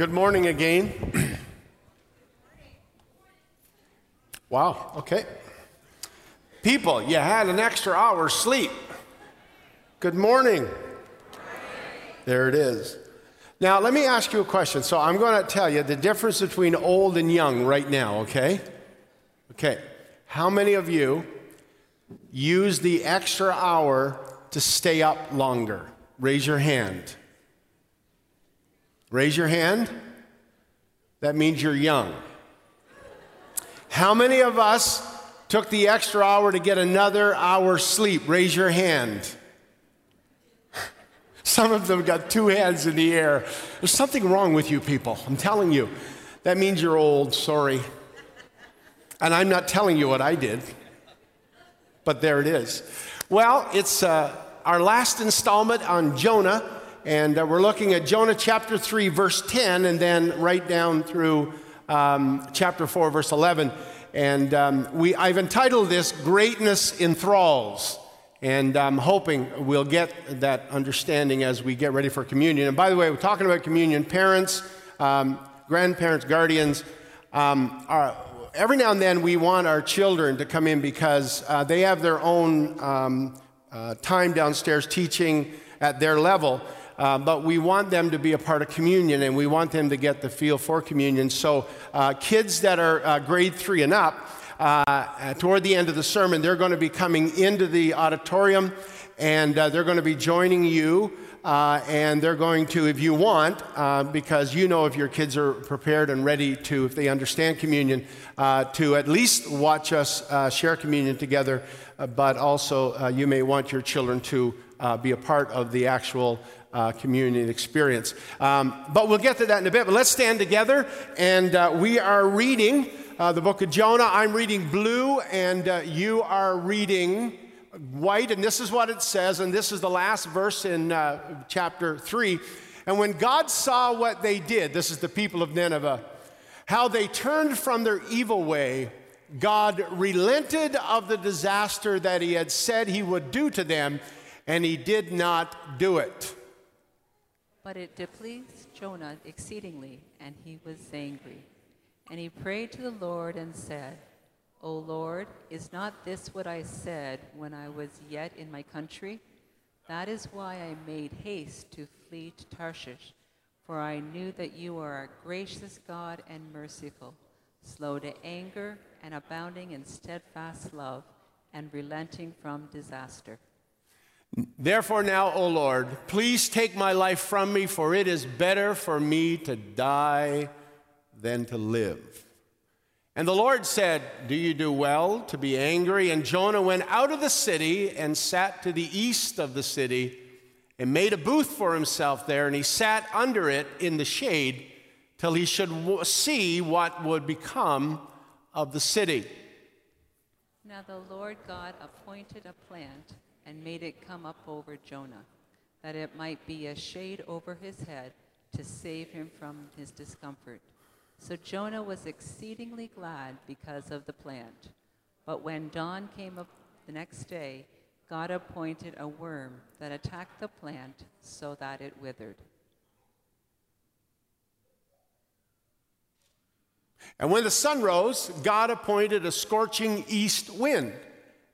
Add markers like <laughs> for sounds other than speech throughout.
good morning again. wow, okay. People, you had an extra hour's sleep. Good morning. There it is. Now, let me ask you a question. So, I'm going to tell you the difference between old and young right now, okay? Okay. How many of you use the extra hour to stay up longer? Raise your hand. Raise your hand. That means you're young. How many of us took the extra hour to get another hour's sleep? Raise your hand. <laughs> Some of them got two hands in the air. There's something wrong with you people. I'm telling you. That means you're old. Sorry. And I'm not telling you what I did, but there it is. Well, it's uh, our last installment on Jonah, and uh, we're looking at Jonah chapter 3, verse 10, and then right down through um, chapter 4, verse 11. And um, we, I've entitled this Greatness Enthralls. And I'm hoping we'll get that understanding as we get ready for communion. And by the way, we're talking about communion. Parents, um, grandparents, guardians, um, are, every now and then we want our children to come in because uh, they have their own um, uh, time downstairs teaching at their level. Uh, but we want them to be a part of communion and we want them to get the feel for communion. So, uh, kids that are uh, grade three and up, uh, toward the end of the sermon, they're going to be coming into the auditorium and they're going to be joining you. Uh, and they're going to, if you want, uh, because you know if your kids are prepared and ready to, if they understand communion, uh, to at least watch us uh, share communion together, uh, but also uh, you may want your children to be a part of the actual communion experience. Um, but we'll get to that in a bit. But let's stand together, and we are reading the book of Jonah. I'm reading blue, and you are reading white, and this is what it says, and this is the last verse in uh, chapter 3. And when God saw what they did, this is the people of Nineveh, how they turned from their evil way, God relented of the disaster that he had said he would do to them, and he did not do it. But it displeased Jonah exceedingly, and he was angry. And he prayed to the Lord and said, O Lord, is not this what I said when I was yet in my country? That is why I made haste to flee to Tarshish, for I knew that you are a gracious God and merciful, slow to anger and abounding in steadfast love, and relenting from disaster. Therefore, now, O Lord, please take my life from me, for it is better for me to die than to live. And the Lord said, Do you do well to be angry? And Jonah went out of the city and sat to the east of the city and made a booth for himself there. And he sat under it in the shade till he should see what would become of the city. Now the Lord God appointed a plant and made it come up over Jonah, that it might be a shade over his head to save him from his discomfort. So Jonah was exceedingly glad because of the plant. But when dawn came up the next day, God appointed a worm that attacked the plant so that it withered. And when the sun rose, God appointed a scorching east wind,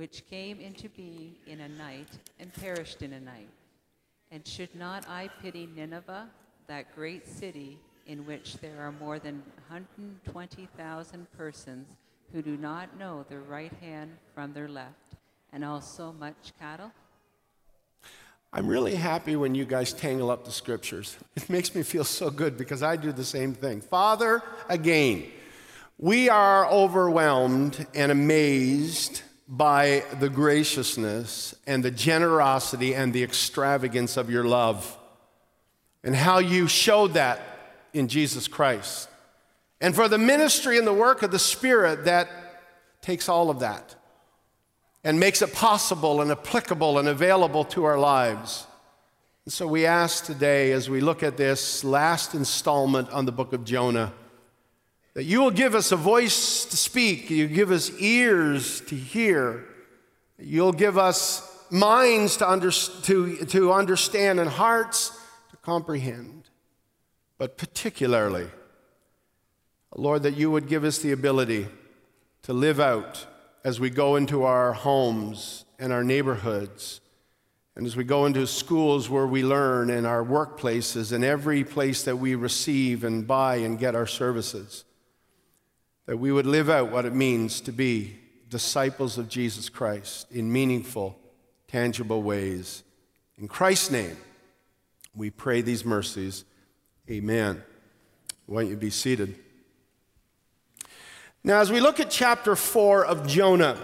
which came into being in a night and perished in a night. And should not I pity Nineveh, that great city? in which there are more than 120,000 persons who do not know their right hand from their left, and also much cattle? I'm really happy when you guys tangle up the scriptures. <laughs> It makes me feel so good because I do the same thing. Father, again, we are overwhelmed and amazed by the graciousness and the generosity and the extravagance of your love and how you showed that in Jesus Christ. and for the ministry and the work of the Spirit that takes all of that and makes it possible and applicable and available to our lives. And so we ask today, as we look at this last installment on the book of Jonah, that you will give us a voice to speak, you give us ears to hear, you'll give us minds to, under, to, to understand and hearts to comprehend. But particularly, Lord, that you would give us the ability to live out as we go into our homes and our neighborhoods, and as we go into schools where we learn, and our workplaces, and every place that we receive and buy and get our services, that we would live out what it means to be disciples of Jesus Christ in meaningful, tangible ways. In Christ's name, we pray these mercies. Amen. Why don't you be seated? Now, as we look at chapter 4 of Jonah,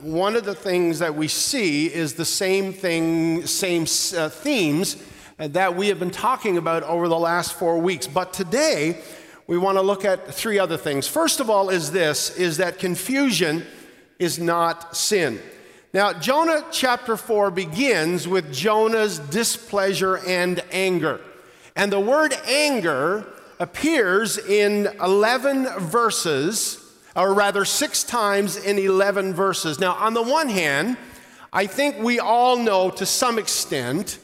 one of the things that we see is the same thing, same uh, themes that we have been talking about over the last four weeks. But today, we want to look at three other things. First of all, is this is that confusion is not sin. Now, Jonah chapter 4 begins with Jonah's displeasure and anger. And the word anger appears in 11 verses or rather six times in 11 verses. Now, on the one hand, I think we all know to some extent,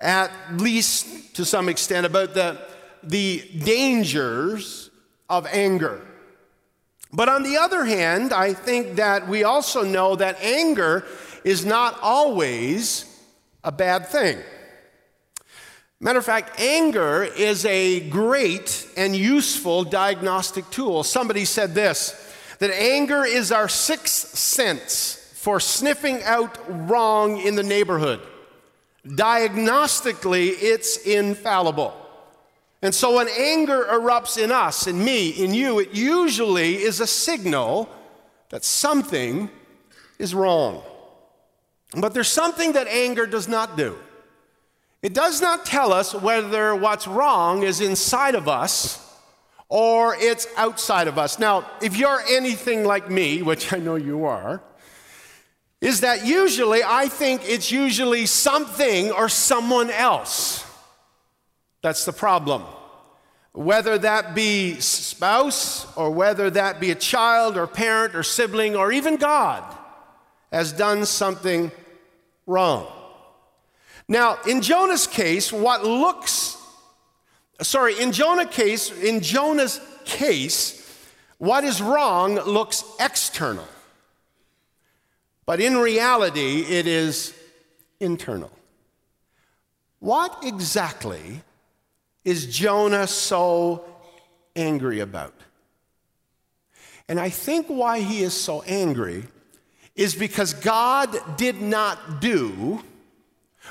at least to some extent, about the, the dangers of anger. But on the other hand, I think that we also know that anger is not always a bad thing. Matter of fact, anger is a great and useful diagnostic tool. Somebody said this that anger is our sixth sense for sniffing out wrong in the neighborhood. Diagnostically, it's infallible. And so when anger erupts in us, in me, in you, it usually is a signal that something is wrong. But there's something that anger does not do. It does not tell us whether what's wrong is inside of us or it's outside of us. Now, if you're anything like me, which I know you are, is that usually I think it's usually something or someone else. That's the problem. Whether that be spouse or whether that be a child or parent or sibling or even God has done something wrong. Now, in Jonah's case, what looks, sorry, in Jonah's case, in Jonah's case, what is wrong looks external. But in reality, it is internal. What exactly is Jonah so angry about? And I think why he is so angry is because God did not do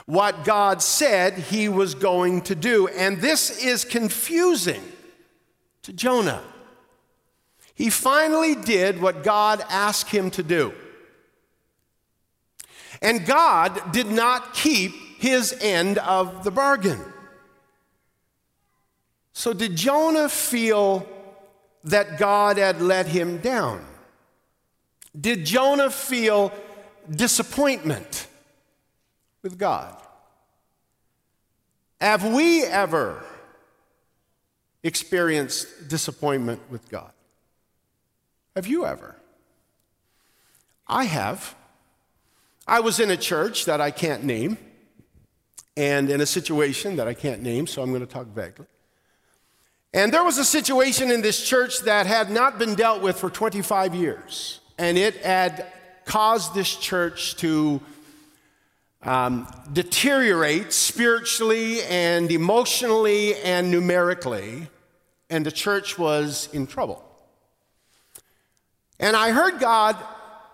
what God said he was going to do. And this is confusing to Jonah. He finally did what God asked him to do. And God did not keep his end of the bargain. So, did Jonah feel that God had let him down? Did Jonah feel disappointment? with God. Have we ever experienced disappointment with God? Have you ever? I have. I was in a church that I can't name and in a situation that I can't name, so I'm going to talk vaguely. And there was a situation in this church that had not been dealt with for 25 years, and it had caused this church to um, deteriorate spiritually and emotionally and numerically, and the church was in trouble. And I heard God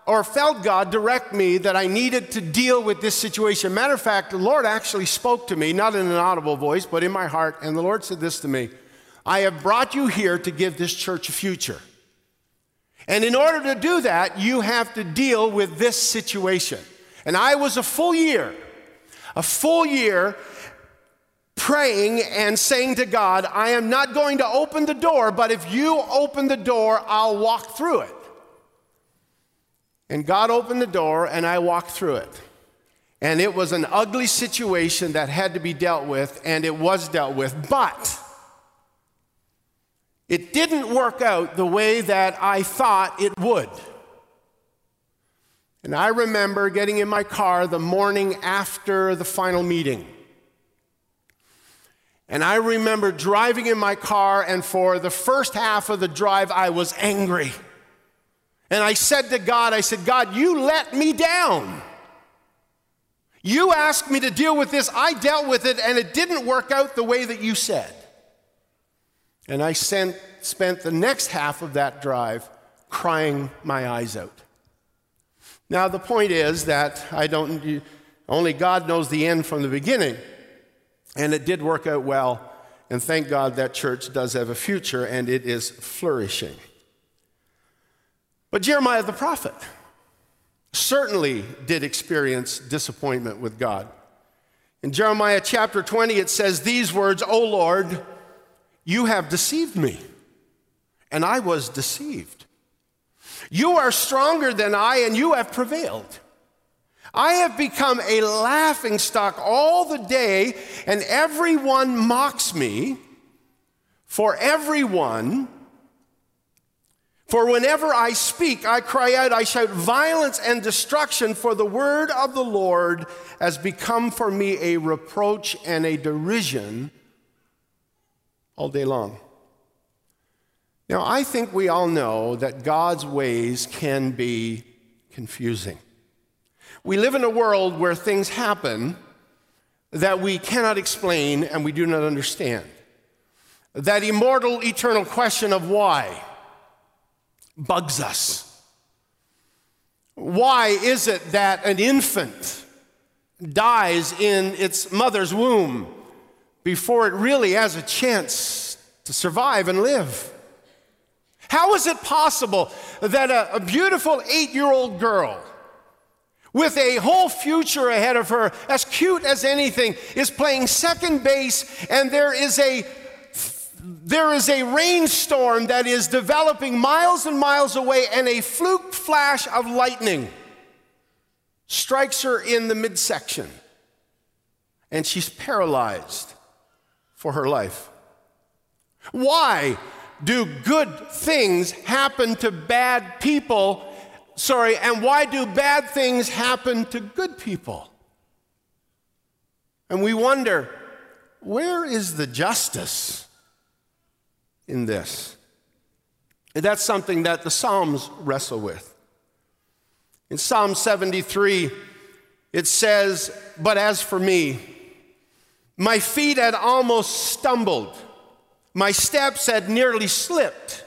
or felt God direct me that I needed to deal with this situation. Matter of fact, the Lord actually spoke to me, not in an audible voice, but in my heart, and the Lord said this to me I have brought you here to give this church a future. And in order to do that, you have to deal with this situation. And I was a full year, a full year praying and saying to God, I am not going to open the door, but if you open the door, I'll walk through it. And God opened the door, and I walked through it. And it was an ugly situation that had to be dealt with, and it was dealt with. But it didn't work out the way that I thought it would. And I remember getting in my car the morning after the final meeting. And I remember driving in my car, and for the first half of the drive, I was angry. And I said to God, I said, God, you let me down. You asked me to deal with this, I dealt with it, and it didn't work out the way that you said. And I sent, spent the next half of that drive crying my eyes out. Now, the point is that I don't, only God knows the end from the beginning. And it did work out well. And thank God that church does have a future and it is flourishing. But Jeremiah the prophet, certainly did experience disappointment with God. In Jeremiah chapter 20, it says these words O Lord, you have deceived me, and I was deceived. You are stronger than I, and you have prevailed. I have become a laughing stock all the day, and everyone mocks me. For everyone for whenever I speak, I cry out, I shout violence and destruction, for the word of the Lord has become for me a reproach and a derision all day long. Now, I think we all know that God's ways can be confusing. We live in a world where things happen that we cannot explain and we do not understand. That immortal, eternal question of why bugs us. Why is it that an infant dies in its mother's womb before it really has a chance to survive and live? How is it possible that a, a beautiful eight year old girl with a whole future ahead of her, as cute as anything, is playing second base and there is a there is a rainstorm that is developing miles and miles away, and a fluke flash of lightning strikes her in the midsection, and she's paralyzed for her life. Why do good things happen to bad people? Sorry, and why do bad things happen to good people? And we wonder, where is the justice? in this. That's something that the Psalms wrestle with. In Psalm 73, it says, But as for me, my feet had almost stumbled, my steps had nearly slipped,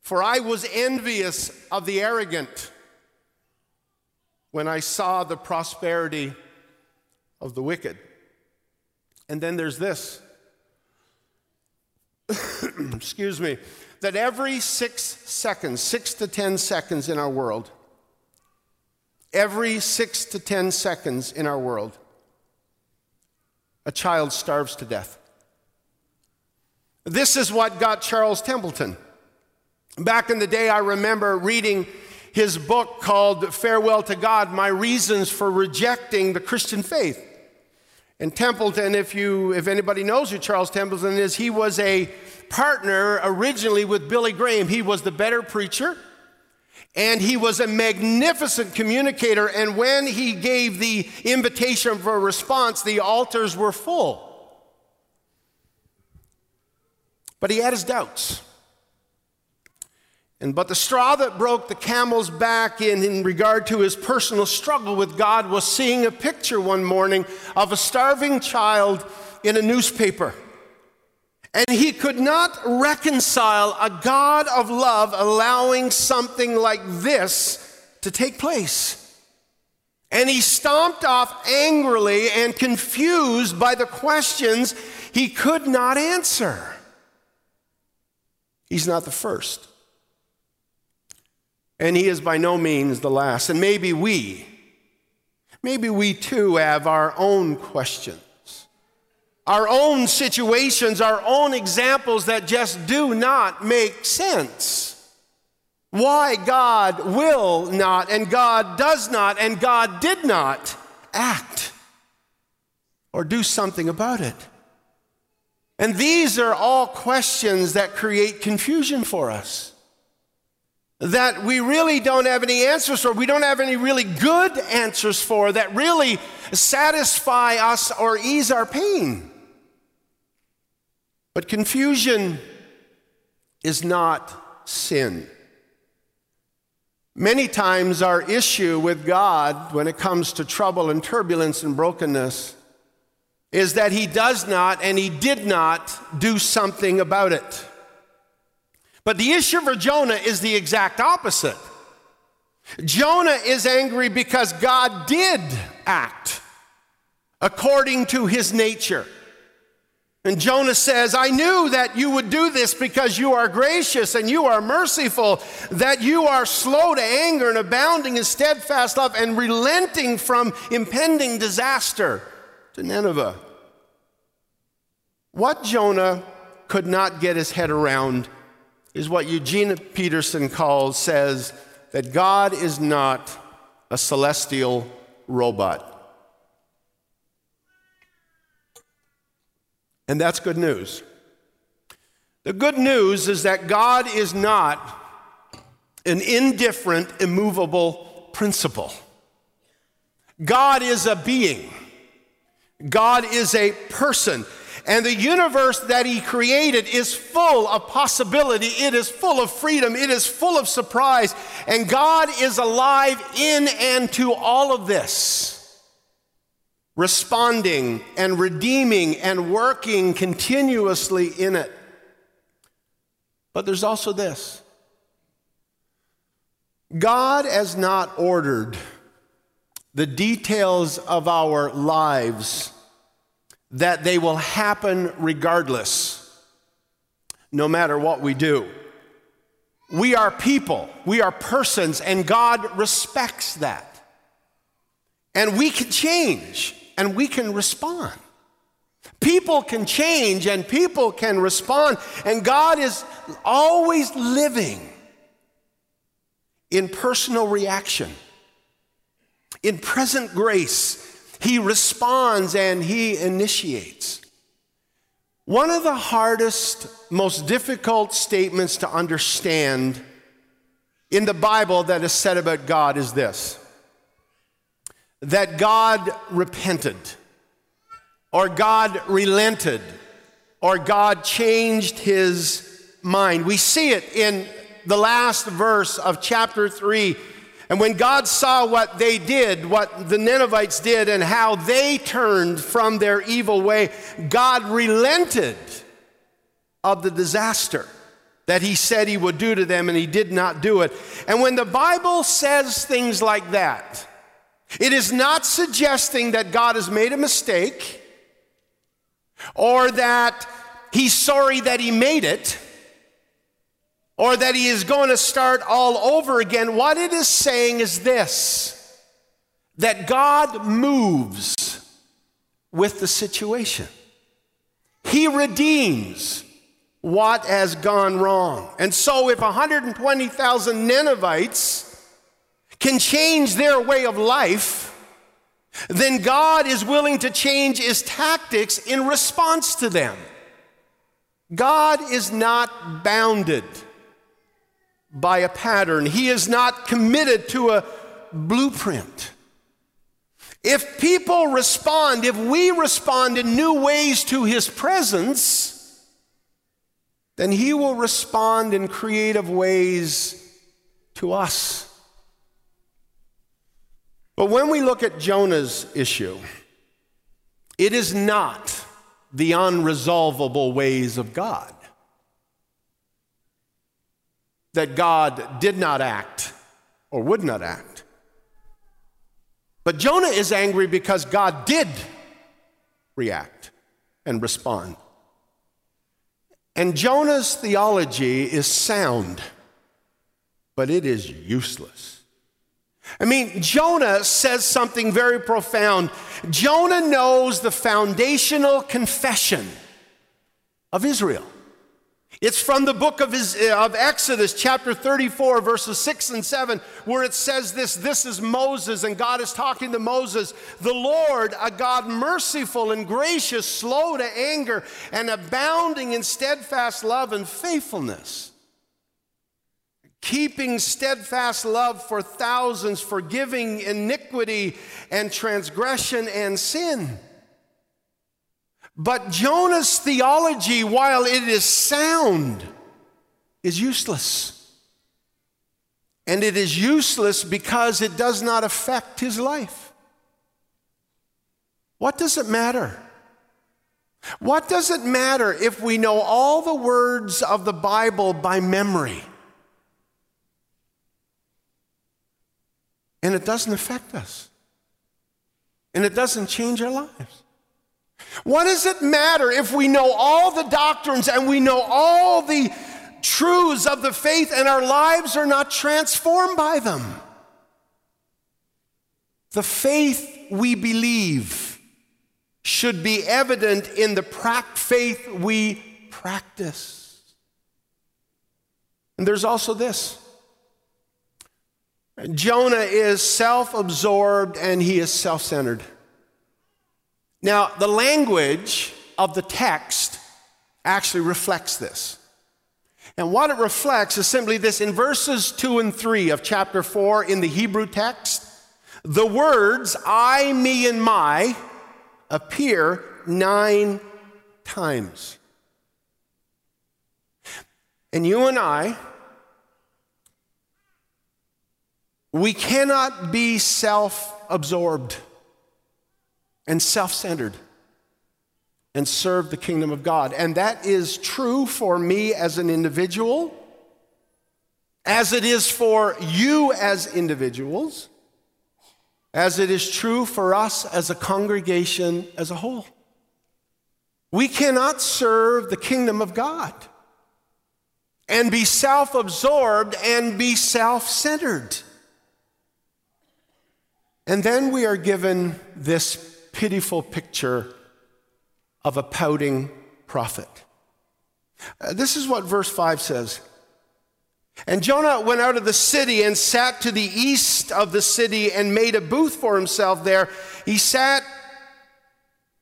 for I was envious of the arrogant when I saw the prosperity of the wicked. And then there's this. <coughs> Excuse me, that every six seconds, six to 10 seconds in our world, every six to 10 seconds in our world, a child starves to death. This is what got Charles Templeton. Back in the day, I remember reading his book called Farewell to God My Reasons for Rejecting the Christian Faith. And Templeton, if, you, if anybody knows who Charles Templeton is, he was a partner originally with Billy Graham. He was the better preacher and he was a magnificent communicator. And when he gave the invitation for a response, the altars were full. But he had his doubts. And but the straw that broke the camel's back in, in regard to his personal struggle with God was seeing a picture one morning of a starving child in a newspaper. And he could not reconcile a God of love allowing something like this to take place. And he stomped off angrily and confused by the questions he could not answer. He's not the first. And he is by no means the last. And maybe we, maybe we too have our own questions our own situations, our own examples that just do not make sense. Why God will not, and God does not, and God did not act or do something about it. And these are all questions that create confusion for us. That we really don't have any answers for, we don't have any really good answers for, that really satisfy us or ease our pain. But confusion is not sin. Many times, our issue with God when it comes to trouble and turbulence and brokenness is that He does not and He did not do something about it. But the issue for Jonah is the exact opposite. Jonah is angry because God did act according to his nature. And Jonah says, I knew that you would do this because you are gracious and you are merciful, that you are slow to anger and abounding in steadfast love and relenting from impending disaster to Nineveh. What Jonah could not get his head around is what Eugene Peterson calls, says that God is not a celestial robot. And that's good news. The good news is that God is not an indifferent, immovable principle. God is a being, God is a person. And the universe that He created is full of possibility. It is full of freedom. It is full of surprise. And God is alive in and to all of this responding and redeeming and working continuously in it. But there's also this God has not ordered the details of our lives that they will happen regardless, no matter what we do. We are people, we are persons, and God respects that. And we can change and we can respond. People can change and people can respond, and God is always living in personal reaction, in present grace. He responds and he initiates. One of the hardest, most difficult statements to understand in the Bible that is said about God is this that God repented, or God relented, or God changed his mind. We see it in the last verse of chapter 3. And when God saw what they did, what the Ninevites did, and how they turned from their evil way, God relented of the disaster that he said he would do to them, and he did not do it. And when the Bible says things like that, it is not suggesting that God has made a mistake or that he's sorry that he made it or that he is going to start all over again. What it is saying is this that God moves with the situation, he redeems what has gone wrong. And so, if 120,000 Ninevites can change their way of life, then God is willing to change his tactics in response to them. God is not bounded by a pattern, He is not committed to a blueprint. If people respond, if we respond in new ways to His presence, then He will respond in creative ways to us. But when we look at Jonah's issue, it is not the unresolvable ways of God. That God did not act or would not act. But Jonah is angry because God did react and respond. And Jonah's theology is sound, but it is useless. I mean, Jonah says something very profound. Jonah knows the foundational confession of Israel. It's from the book of, his, of, Exodus, chapter 34, verses 6 and 7, where it says this This is Moses, and God is talking to Moses. The Lord, a God merciful and gracious, slow to anger, and abounding in steadfast love and faithfulness keeping steadfast love for thousands, forgiving iniquity and transgression and sin. But Jonah's theology, while it is sound, is useless. And it is useless because it does not affect his life. What does it matter? What does it matter if we know all the words of the Bible by memory? And it doesn't affect us. And it doesn't change our lives. What does it matter if we know all the doctrines and we know all the truths of the faith and our lives are not transformed by them? The faith we believe should be evident in the faith we practice. And there's also this Jonah is self absorbed and he is self centered. Now, the language of the text actually reflects this. And what it reflects is simply this in verses 2 and 3 of chapter 4 in the Hebrew text, the words I, me, and my appear nine times. And you and I, We cannot be self absorbed and self centered and serve the kingdom of God. And that is true for me as an individual, as it is for you as individuals, as it is true for us as a congregation as a whole. We cannot serve the kingdom of God and be self absorbed and be self centered. And then we are given this pitiful picture of a pouting prophet. Uh, this is what verse 5 says. And Jonah went out of the city and sat to the east of the city and made a booth for himself there. He sat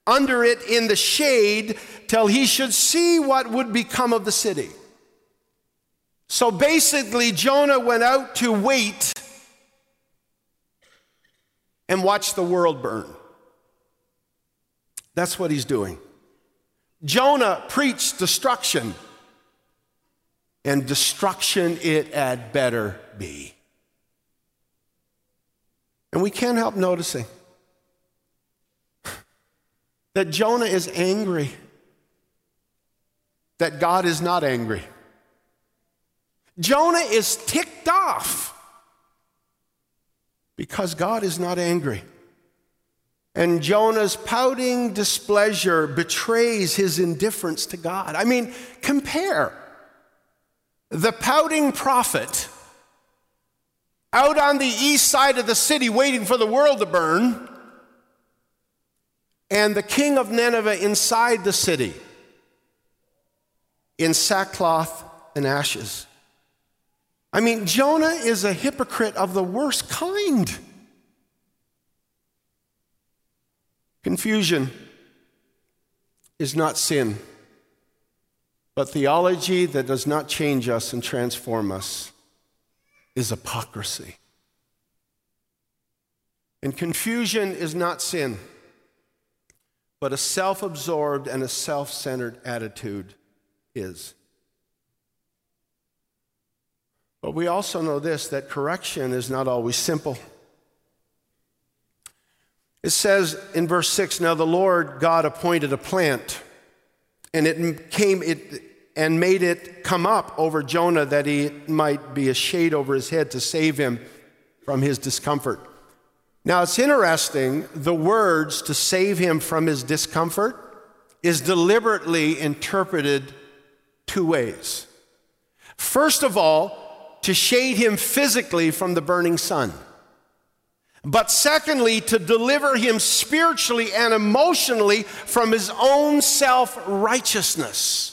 under it in the shade till he should see what would become of the city. So basically, Jonah went out to wait and watch the world burn. That's what he's doing. Jonah preached destruction, and destruction it had better be. And we can't help noticing <laughs> that Jonah is angry, that God is not angry. Jonah is ticked off because God is not angry. And Jonah's pouting displeasure betrays his indifference to God. I mean, compare the pouting prophet out on the east side of the city waiting for the world to burn, and the king of Nineveh inside the city in sackcloth and ashes. I mean, Jonah is a hypocrite of the worst kind. Confusion is not sin, but theology that does not change us and transform us is hypocrisy. And confusion is not sin, but a self absorbed and a self centered attitude is. But we also know this that correction is not always simple. It says in verse 6 Now the Lord God appointed a plant, and it came it and made it come up over Jonah that he might be a shade over his head to save him from his discomfort. Now it's interesting, the words to save him from his discomfort is deliberately interpreted two ways. First of all, to shade him physically from the burning sun. but secondly, to deliver him spiritually and emotionally from his own self righteousness.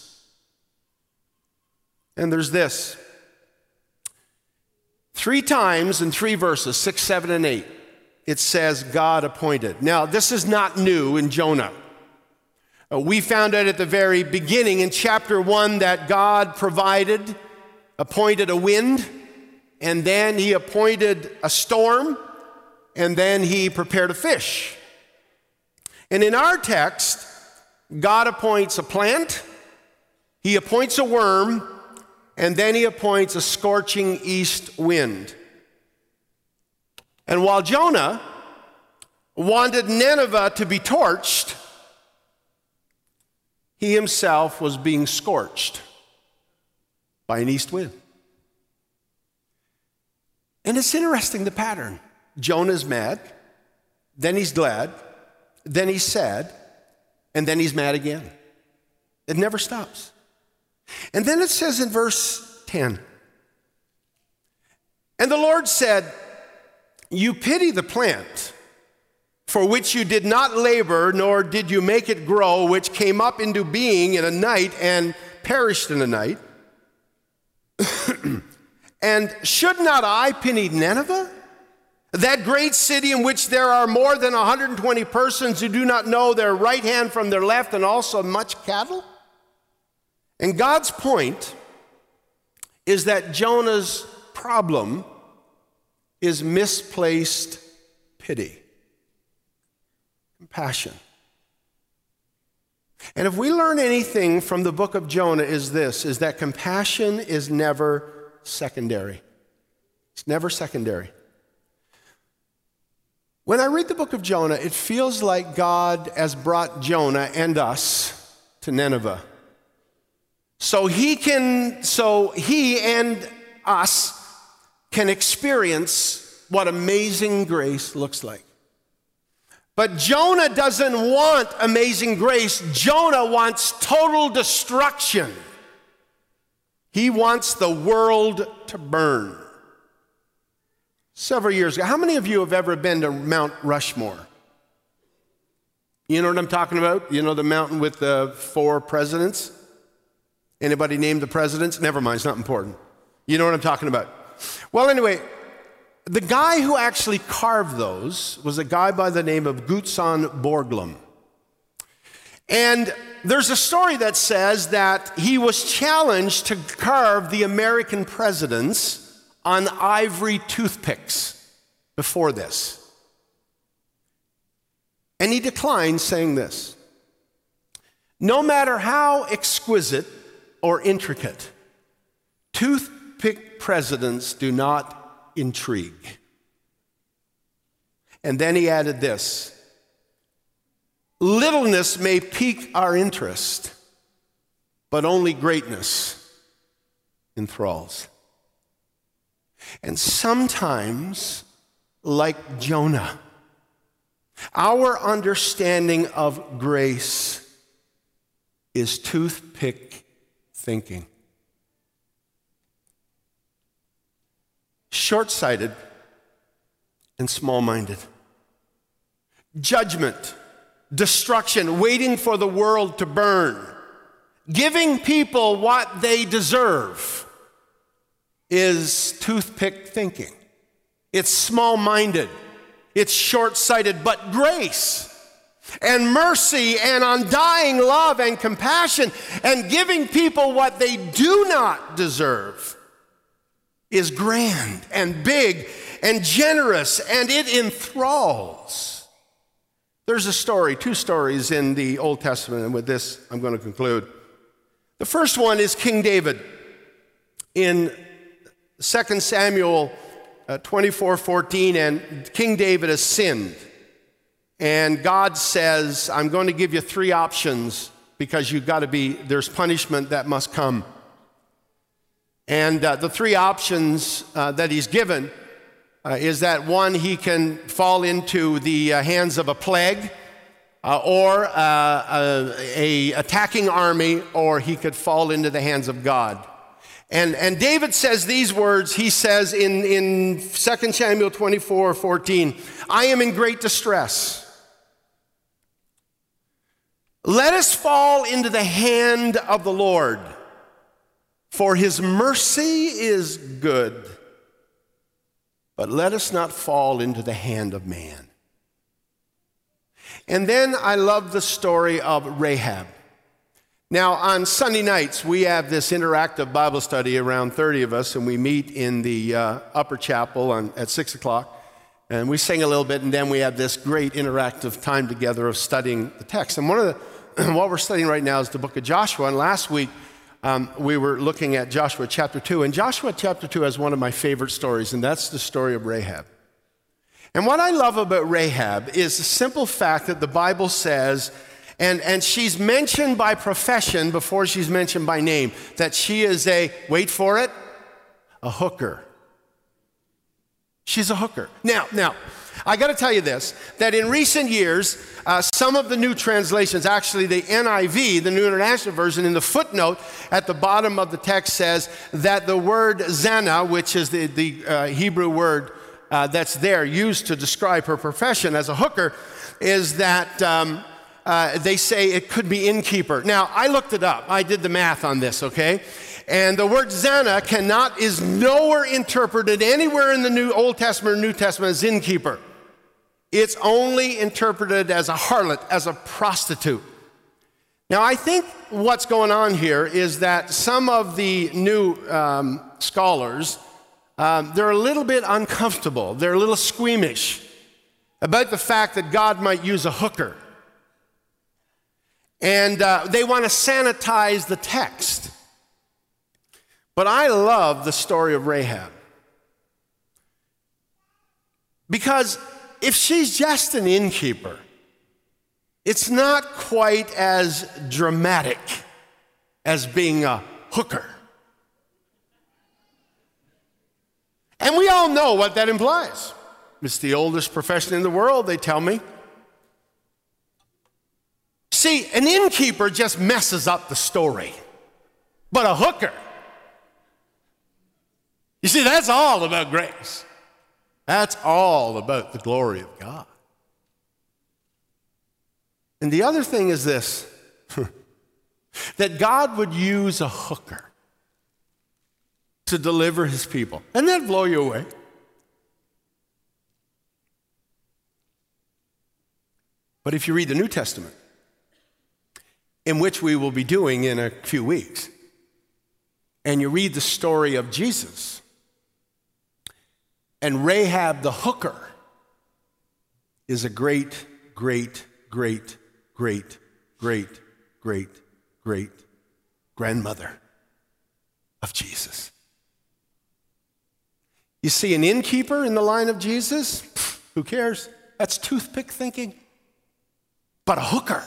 And there's this three times in three verses, six, seven, and eight, it says God appointed. Now, this is not new in Jonah. Uh, we found out at the very beginning in chapter one that God provided, appointed a wind, and then he appointed a storm and then he prepared a fish. And in our text, God appoints a plant, he appoints a worm, and then he appoints a scorching east wind. And while Jonah wanted Nineveh to be torched, he himself was being scorched by an east wind. And it's interesting the pattern. Jonah's mad, then he's glad, then he's sad, and then he's mad again. It never stops. And then it says in verse 10 And the Lord said, You pity the plant for which you did not labor, nor did you make it grow, which came up into being in a night and perished in a night. And should not I pity Nineveh? That great city in which there are more than 120 persons who do not know their right hand from their left, and also much cattle? And God's point is that Jonah's problem is misplaced pity, compassion. And if we learn anything from the book of Jonah is this is that compassion is never secondary. It's never secondary. When I read the book of Jonah, it feels like God has brought Jonah and us to Nineveh. So he can, so he and us can experience what amazing grace looks like. But Jonah doesn't want amazing grace. Jonah wants total destruction. He wants the world to burn several years ago. How many of you have ever been to Mount Rushmore? You know what I'm talking about? You know the mountain with the four presidents? Anybody named the presidents? Never mind, it's not important. You know what I'm talking about. Well, anyway, the guy who actually carved those was a guy by the name of Gutzon Borglum. And there's a story that says that he was challenged to carve the American presidents on ivory toothpicks before this. And he declined, saying this No matter how exquisite or intricate, toothpick presidents do not intrigue. And then he added this Littleness may pique our interest, but only greatness enthralls. And sometimes, like Jonah, our understanding of grace is toothpick thinking. Short sighted and small minded. Judgment, destruction, waiting for the world to burn, giving people what they deserve is toothpick thinking. It's small minded, it's short sighted, but grace and mercy and undying love and compassion and giving people what they do not deserve is grand and big and generous and it enthralls. There's a story, two stories in the Old Testament, and with this I'm going to conclude. The first one is King David in 2 Samuel uh, 24 14, and King David has sinned. And God says, I'm going to give you three options because you've got to be, there's punishment that must come. And uh, the three options uh, that he's given uh, is that one, he can fall into the uh, hands of a plague, uh, or uh, a, a attacking army, or he could fall into the hands of God. And, and David says these words. He says in, in 2 Samuel 24 14, I am in great distress. Let us fall into the hand of the Lord, for his mercy is good. But let us not fall into the hand of man. And then I love the story of Rahab. Now, on Sunday nights, we have this interactive Bible study, around 30 of us, and we meet in the uh, upper chapel on, at 6 o'clock. And we sing a little bit, and then we have this great interactive time together of studying the text. And one of the, <clears throat> what we're studying right now is the book of Joshua. And last week, um, we were looking at Joshua chapter 2. And Joshua chapter 2 has one of my favorite stories, and that's the story of Rahab. And what I love about Rahab is the simple fact that the Bible says and, and she's mentioned by profession before she's mentioned by name, that she is a, wait for it, a hooker. She's a hooker. Now, now, I got to tell you this that in recent years, uh, some of the new translations, actually the NIV, the New International Version, in the footnote at the bottom of the text says that the word zana, which is the, the uh, Hebrew word uh, that's there used to describe her profession as a hooker, is that um, uh, they say it could be innkeeper. Now, I looked it up. I did the math on this, okay? And the word zana cannot, is nowhere interpreted anywhere in the New Old Testament or New Testament as innkeeper. It's only interpreted as a harlot, as a prostitute. Now, I think what's going on here is that some of the new um, scholars, um, they're a little bit uncomfortable. They're a little squeamish about the fact that God might use a hooker and uh, they want to sanitize the text. But I love the story of Rahab. Because if she's just an innkeeper, it's not quite as dramatic as being a hooker. And we all know what that implies. It's the oldest profession in the world, they tell me. See, an innkeeper just messes up the story, but a hooker, you see, that's all about grace. That's all about the glory of God. And the other thing is this <laughs> that God would use a hooker to deliver his people. And that blow you away? But if you read the New Testament, in which we will be doing in a few weeks. And you read the story of Jesus and Rahab the hooker is a great, great, great, great, great, great, great grandmother of Jesus. You see an innkeeper in the line of Jesus? who cares? That's toothpick thinking. But a hooker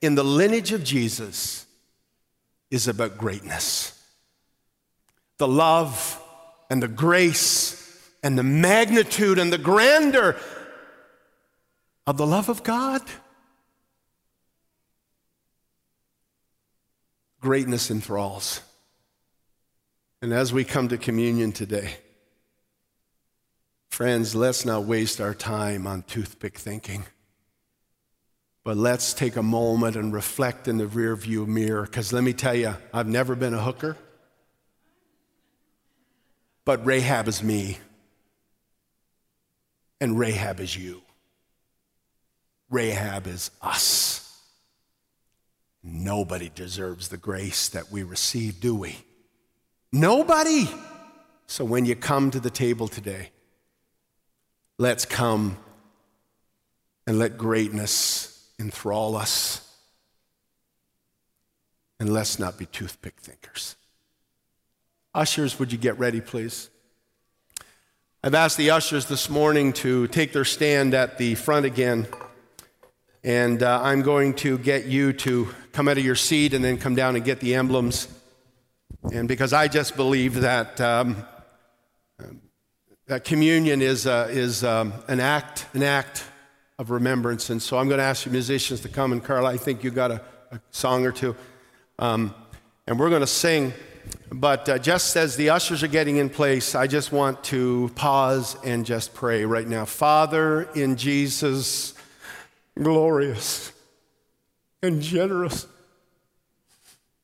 in the lineage of Jesus is about greatness. The love and the grace and the magnitude and the grandeur of the love of God. Greatness enthralls. And as we come to communion today, friends, let's not waste our time on toothpick thinking. But let's take a moment and reflect in the rearview mirror, because let me tell you, I've never been a hooker, but Rahab is me, and Rahab is you. Rahab is us. Nobody deserves the grace that we receive, do we? Nobody. So when you come to the table today, let's come and let greatness enthrall us. And let's not be toothpick thinkers. Ushers, would you get ready, please? I've asked the ushers this morning to take their stand at the front again. And uh, I'm going to get you to come out of your seat and then come down and get the emblems. And because I just believe that, um, that communion is, uh, is um, an act, an act of remembrance. And so I'm going to ask you musicians to come. And Carla, I think you got a, a song or two. Um, and we're going to sing but uh, just as the ushers are getting in place, I just want to pause and just pray right now. Father, in Jesus' glorious and generous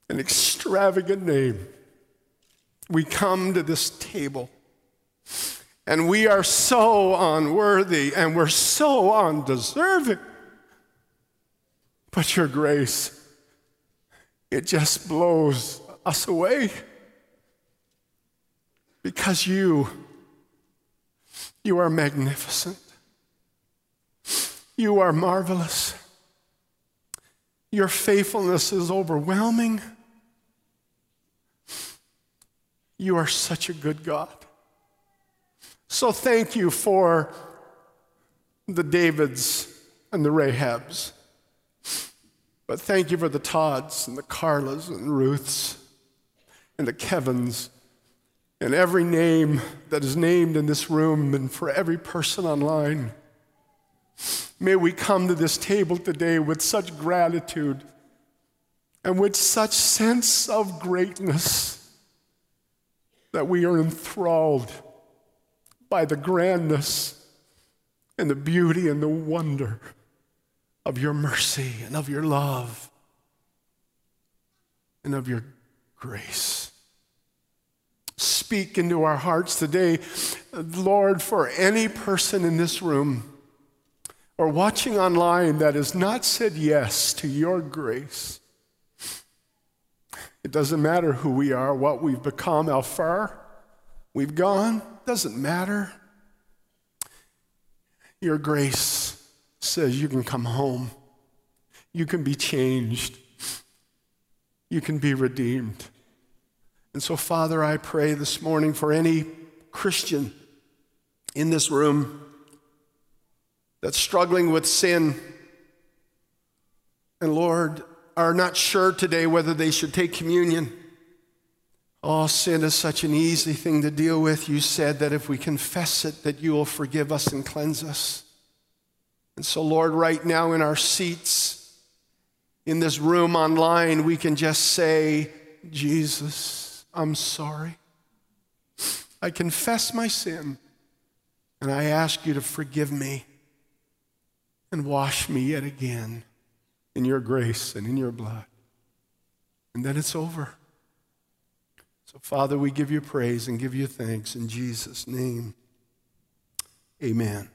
and extravagant name, we come to this table. And we are so unworthy and we're so undeserving. But your grace, it just blows us away. Because you, you are magnificent. You are marvelous. Your faithfulness is overwhelming. You are such a good God. So thank you for the Davids and the Rahabs. But thank you for the Todds and the Carlas and Ruths and the Kevins and every name that is named in this room and for every person online. May we come to this table today with such gratitude and with such sense of greatness that we are enthralled by the grandness and the beauty and the wonder of your mercy and of your love and of your grace. Speak into our hearts today, Lord, for any person in this room or watching online that has not said yes to your grace. It doesn't matter who we are, what we've become, how far we've gone, doesn't matter. Your grace says you can come home, you can be changed, you can be redeemed. And so, Father, I pray this morning for any Christian in this room that's struggling with sin and, Lord, are not sure today whether they should take communion. Oh, sin is such an easy thing to deal with. You said that if we confess it, that you will forgive us and cleanse us. And so, Lord, right now in our seats, in this room online, we can just say, Jesus, I'm sorry. I confess my sin, and I ask you to forgive me and wash me yet again in your grace and in your blood. And then it's over. So, Father, we give you praise and give you thanks in Jesus' name. Amen.